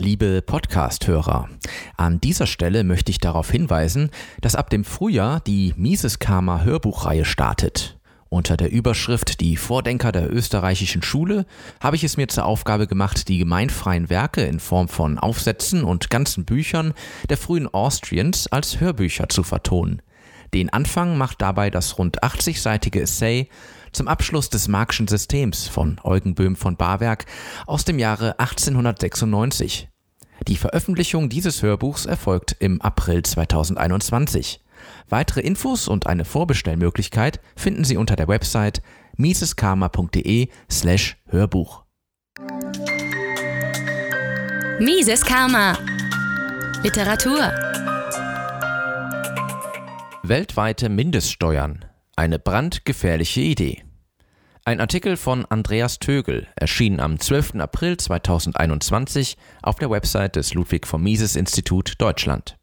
Liebe Podcast-Hörer, an dieser Stelle möchte ich darauf hinweisen, dass ab dem Frühjahr die Mises Karma Hörbuchreihe startet. Unter der Überschrift Die Vordenker der österreichischen Schule habe ich es mir zur Aufgabe gemacht, die gemeinfreien Werke in Form von Aufsätzen und ganzen Büchern der frühen Austrians als Hörbücher zu vertonen. Den Anfang macht dabei das rund 80-seitige Essay zum Abschluss des Marxischen Systems von Eugen Böhm von Barwerk aus dem Jahre 1896. Die Veröffentlichung dieses Hörbuchs erfolgt im April 2021. Weitere Infos und eine Vorbestellmöglichkeit finden Sie unter der Website miseskarma.de slash Hörbuch. Mises Karma Literatur Weltweite Mindeststeuern. Eine brandgefährliche Idee. Ein Artikel von Andreas Tögel erschien am 12. April 2021 auf der Website des Ludwig von Mises Institut Deutschland.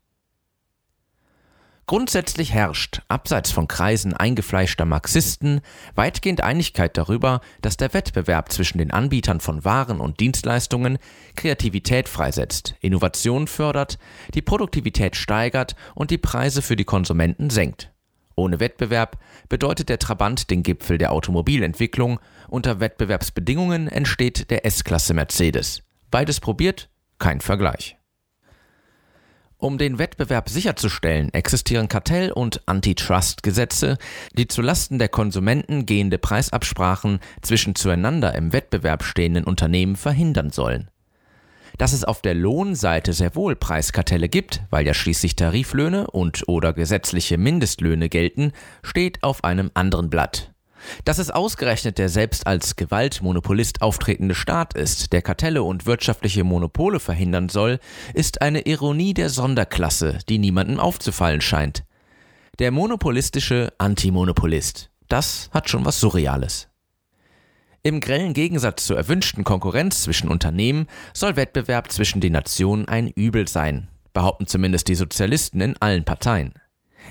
Grundsätzlich herrscht, abseits von Kreisen eingefleischter Marxisten, weitgehend Einigkeit darüber, dass der Wettbewerb zwischen den Anbietern von Waren und Dienstleistungen Kreativität freisetzt, Innovation fördert, die Produktivität steigert und die Preise für die Konsumenten senkt. Ohne Wettbewerb bedeutet der Trabant den Gipfel der Automobilentwicklung, unter Wettbewerbsbedingungen entsteht der S-Klasse Mercedes. Beides probiert, kein Vergleich. Um den Wettbewerb sicherzustellen, existieren Kartell- und Antitrust-Gesetze, die zulasten der Konsumenten gehende Preisabsprachen zwischen zueinander im Wettbewerb stehenden Unternehmen verhindern sollen. Dass es auf der Lohnseite sehr wohl Preiskartelle gibt, weil ja schließlich Tariflöhne und oder gesetzliche Mindestlöhne gelten, steht auf einem anderen Blatt. Dass es ausgerechnet der selbst als Gewaltmonopolist auftretende Staat ist, der Kartelle und wirtschaftliche Monopole verhindern soll, ist eine Ironie der Sonderklasse, die niemandem aufzufallen scheint. Der monopolistische Antimonopolist. Das hat schon was Surreales. Im grellen Gegensatz zur erwünschten Konkurrenz zwischen Unternehmen soll Wettbewerb zwischen den Nationen ein Übel sein, behaupten zumindest die Sozialisten in allen Parteien.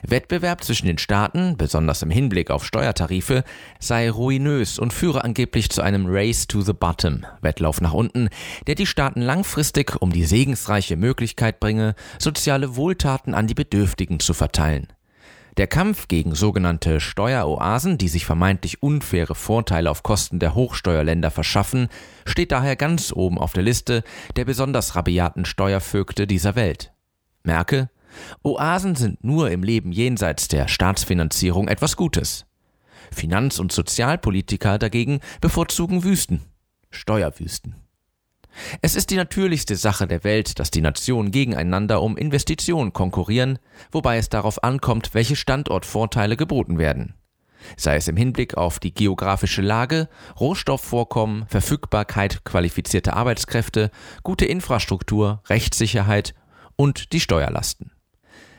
Wettbewerb zwischen den Staaten, besonders im Hinblick auf Steuertarife, sei ruinös und führe angeblich zu einem Race to the Bottom, Wettlauf nach unten, der die Staaten langfristig um die segensreiche Möglichkeit bringe, soziale Wohltaten an die Bedürftigen zu verteilen. Der Kampf gegen sogenannte Steueroasen, die sich vermeintlich unfaire Vorteile auf Kosten der Hochsteuerländer verschaffen, steht daher ganz oben auf der Liste der besonders rabiaten Steuervögte dieser Welt. Merke, Oasen sind nur im Leben jenseits der Staatsfinanzierung etwas Gutes. Finanz- und Sozialpolitiker dagegen bevorzugen Wüsten, Steuerwüsten. Es ist die natürlichste Sache der Welt, dass die Nationen gegeneinander um Investitionen konkurrieren, wobei es darauf ankommt, welche Standortvorteile geboten werden. Sei es im Hinblick auf die geografische Lage, Rohstoffvorkommen, Verfügbarkeit qualifizierter Arbeitskräfte, gute Infrastruktur, Rechtssicherheit und die Steuerlasten.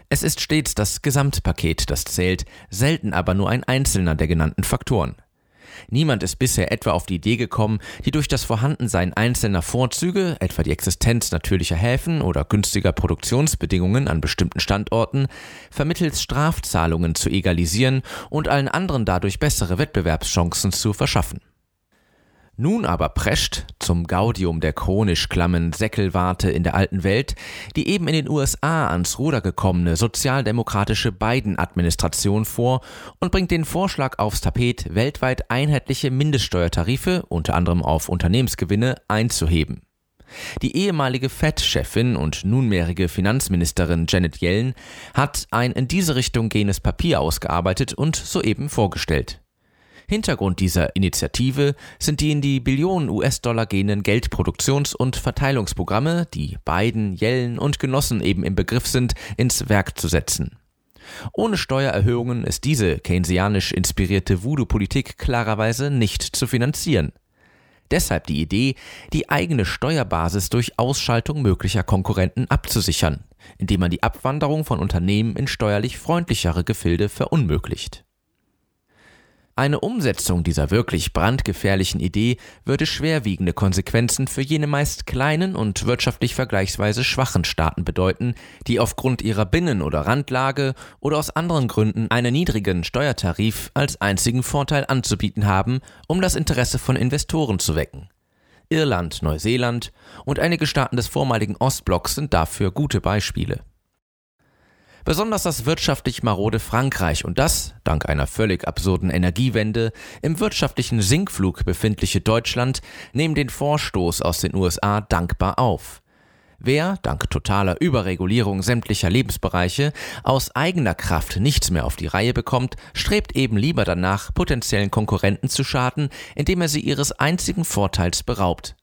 Es ist stets das Gesamtpaket, das zählt, selten aber nur ein einzelner der genannten Faktoren. Niemand ist bisher etwa auf die Idee gekommen, die durch das Vorhandensein einzelner Vorzüge, etwa die Existenz natürlicher Häfen oder günstiger Produktionsbedingungen an bestimmten Standorten, vermittels Strafzahlungen zu egalisieren und allen anderen dadurch bessere Wettbewerbschancen zu verschaffen. Nun aber prescht, zum Gaudium der chronisch klammen Säckelwarte in der alten Welt, die eben in den USA ans Ruder gekommene sozialdemokratische Biden-Administration vor und bringt den Vorschlag aufs Tapet, weltweit einheitliche Mindeststeuertarife, unter anderem auf Unternehmensgewinne, einzuheben. Die ehemalige FED-Chefin und nunmehrige Finanzministerin Janet Yellen hat ein in diese Richtung gehendes Papier ausgearbeitet und soeben vorgestellt. Hintergrund dieser Initiative sind die in die Billionen US-Dollar gehenden Geldproduktions- und Verteilungsprogramme, die Biden, Yellen und Genossen eben im Begriff sind, ins Werk zu setzen. Ohne Steuererhöhungen ist diese keynesianisch inspirierte Voodoo-Politik klarerweise nicht zu finanzieren. Deshalb die Idee, die eigene Steuerbasis durch Ausschaltung möglicher Konkurrenten abzusichern, indem man die Abwanderung von Unternehmen in steuerlich freundlichere Gefilde verunmöglicht. Eine Umsetzung dieser wirklich brandgefährlichen Idee würde schwerwiegende Konsequenzen für jene meist kleinen und wirtschaftlich vergleichsweise schwachen Staaten bedeuten, die aufgrund ihrer Binnen- oder Randlage oder aus anderen Gründen einen niedrigen Steuertarif als einzigen Vorteil anzubieten haben, um das Interesse von Investoren zu wecken. Irland, Neuseeland und einige Staaten des vormaligen Ostblocks sind dafür gute Beispiele. Besonders das wirtschaftlich marode Frankreich und das, dank einer völlig absurden Energiewende, im wirtschaftlichen Sinkflug befindliche Deutschland nehmen den Vorstoß aus den USA dankbar auf. Wer, dank totaler Überregulierung sämtlicher Lebensbereiche, aus eigener Kraft nichts mehr auf die Reihe bekommt, strebt eben lieber danach, potenziellen Konkurrenten zu schaden, indem er sie ihres einzigen Vorteils beraubt.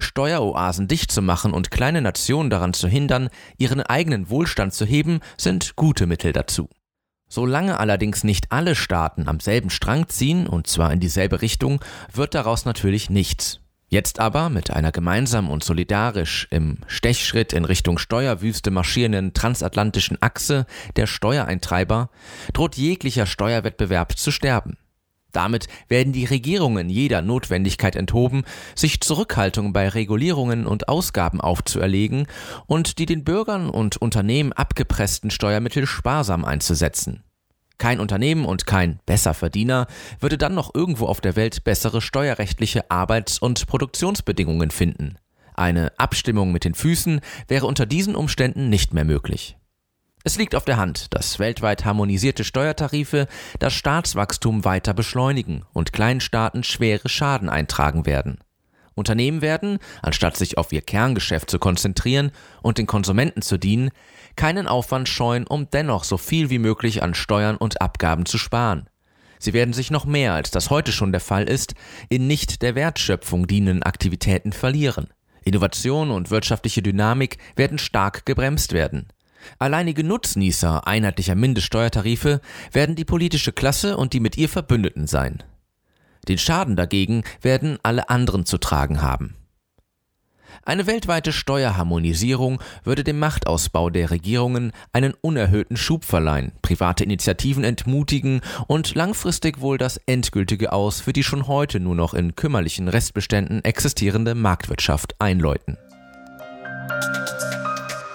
Steueroasen dicht zu machen und kleine Nationen daran zu hindern, ihren eigenen Wohlstand zu heben, sind gute Mittel dazu. Solange allerdings nicht alle Staaten am selben Strang ziehen, und zwar in dieselbe Richtung, wird daraus natürlich nichts. Jetzt aber mit einer gemeinsam und solidarisch im Stechschritt in Richtung Steuerwüste marschierenden transatlantischen Achse der Steuereintreiber droht jeglicher Steuerwettbewerb zu sterben. Damit werden die Regierungen jeder Notwendigkeit enthoben, sich Zurückhaltung bei Regulierungen und Ausgaben aufzuerlegen und die den Bürgern und Unternehmen abgepressten Steuermittel sparsam einzusetzen. Kein Unternehmen und kein Besserverdiener würde dann noch irgendwo auf der Welt bessere steuerrechtliche Arbeits- und Produktionsbedingungen finden. Eine Abstimmung mit den Füßen wäre unter diesen Umständen nicht mehr möglich. Es liegt auf der Hand, dass weltweit harmonisierte Steuertarife das Staatswachstum weiter beschleunigen und Kleinstaaten schwere Schaden eintragen werden. Unternehmen werden, anstatt sich auf ihr Kerngeschäft zu konzentrieren und den Konsumenten zu dienen, keinen Aufwand scheuen, um dennoch so viel wie möglich an Steuern und Abgaben zu sparen. Sie werden sich noch mehr, als das heute schon der Fall ist, in nicht der Wertschöpfung dienenden Aktivitäten verlieren. Innovation und wirtschaftliche Dynamik werden stark gebremst werden. Alleinige Nutznießer einheitlicher Mindeststeuertarife werden die politische Klasse und die mit ihr Verbündeten sein. Den Schaden dagegen werden alle anderen zu tragen haben. Eine weltweite Steuerharmonisierung würde dem Machtausbau der Regierungen einen unerhöhten Schub verleihen, private Initiativen entmutigen und langfristig wohl das endgültige Aus für die schon heute nur noch in kümmerlichen Restbeständen existierende Marktwirtschaft einläuten.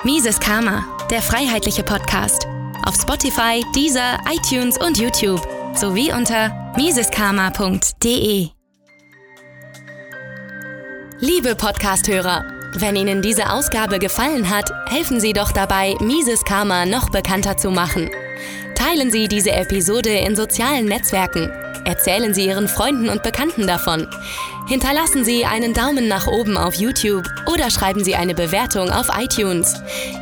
Mises Karma, der freiheitliche Podcast. Auf Spotify, Deezer, iTunes und YouTube sowie unter miseskarma.de. Liebe Podcasthörer, wenn Ihnen diese Ausgabe gefallen hat, helfen Sie doch dabei, Mises Karma noch bekannter zu machen. Teilen Sie diese Episode in sozialen Netzwerken. Erzählen Sie Ihren Freunden und Bekannten davon. Hinterlassen Sie einen Daumen nach oben auf YouTube oder schreiben Sie eine Bewertung auf iTunes.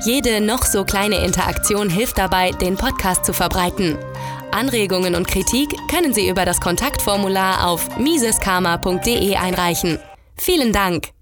Jede noch so kleine Interaktion hilft dabei, den Podcast zu verbreiten. Anregungen und Kritik können Sie über das Kontaktformular auf miseskarma.de einreichen. Vielen Dank!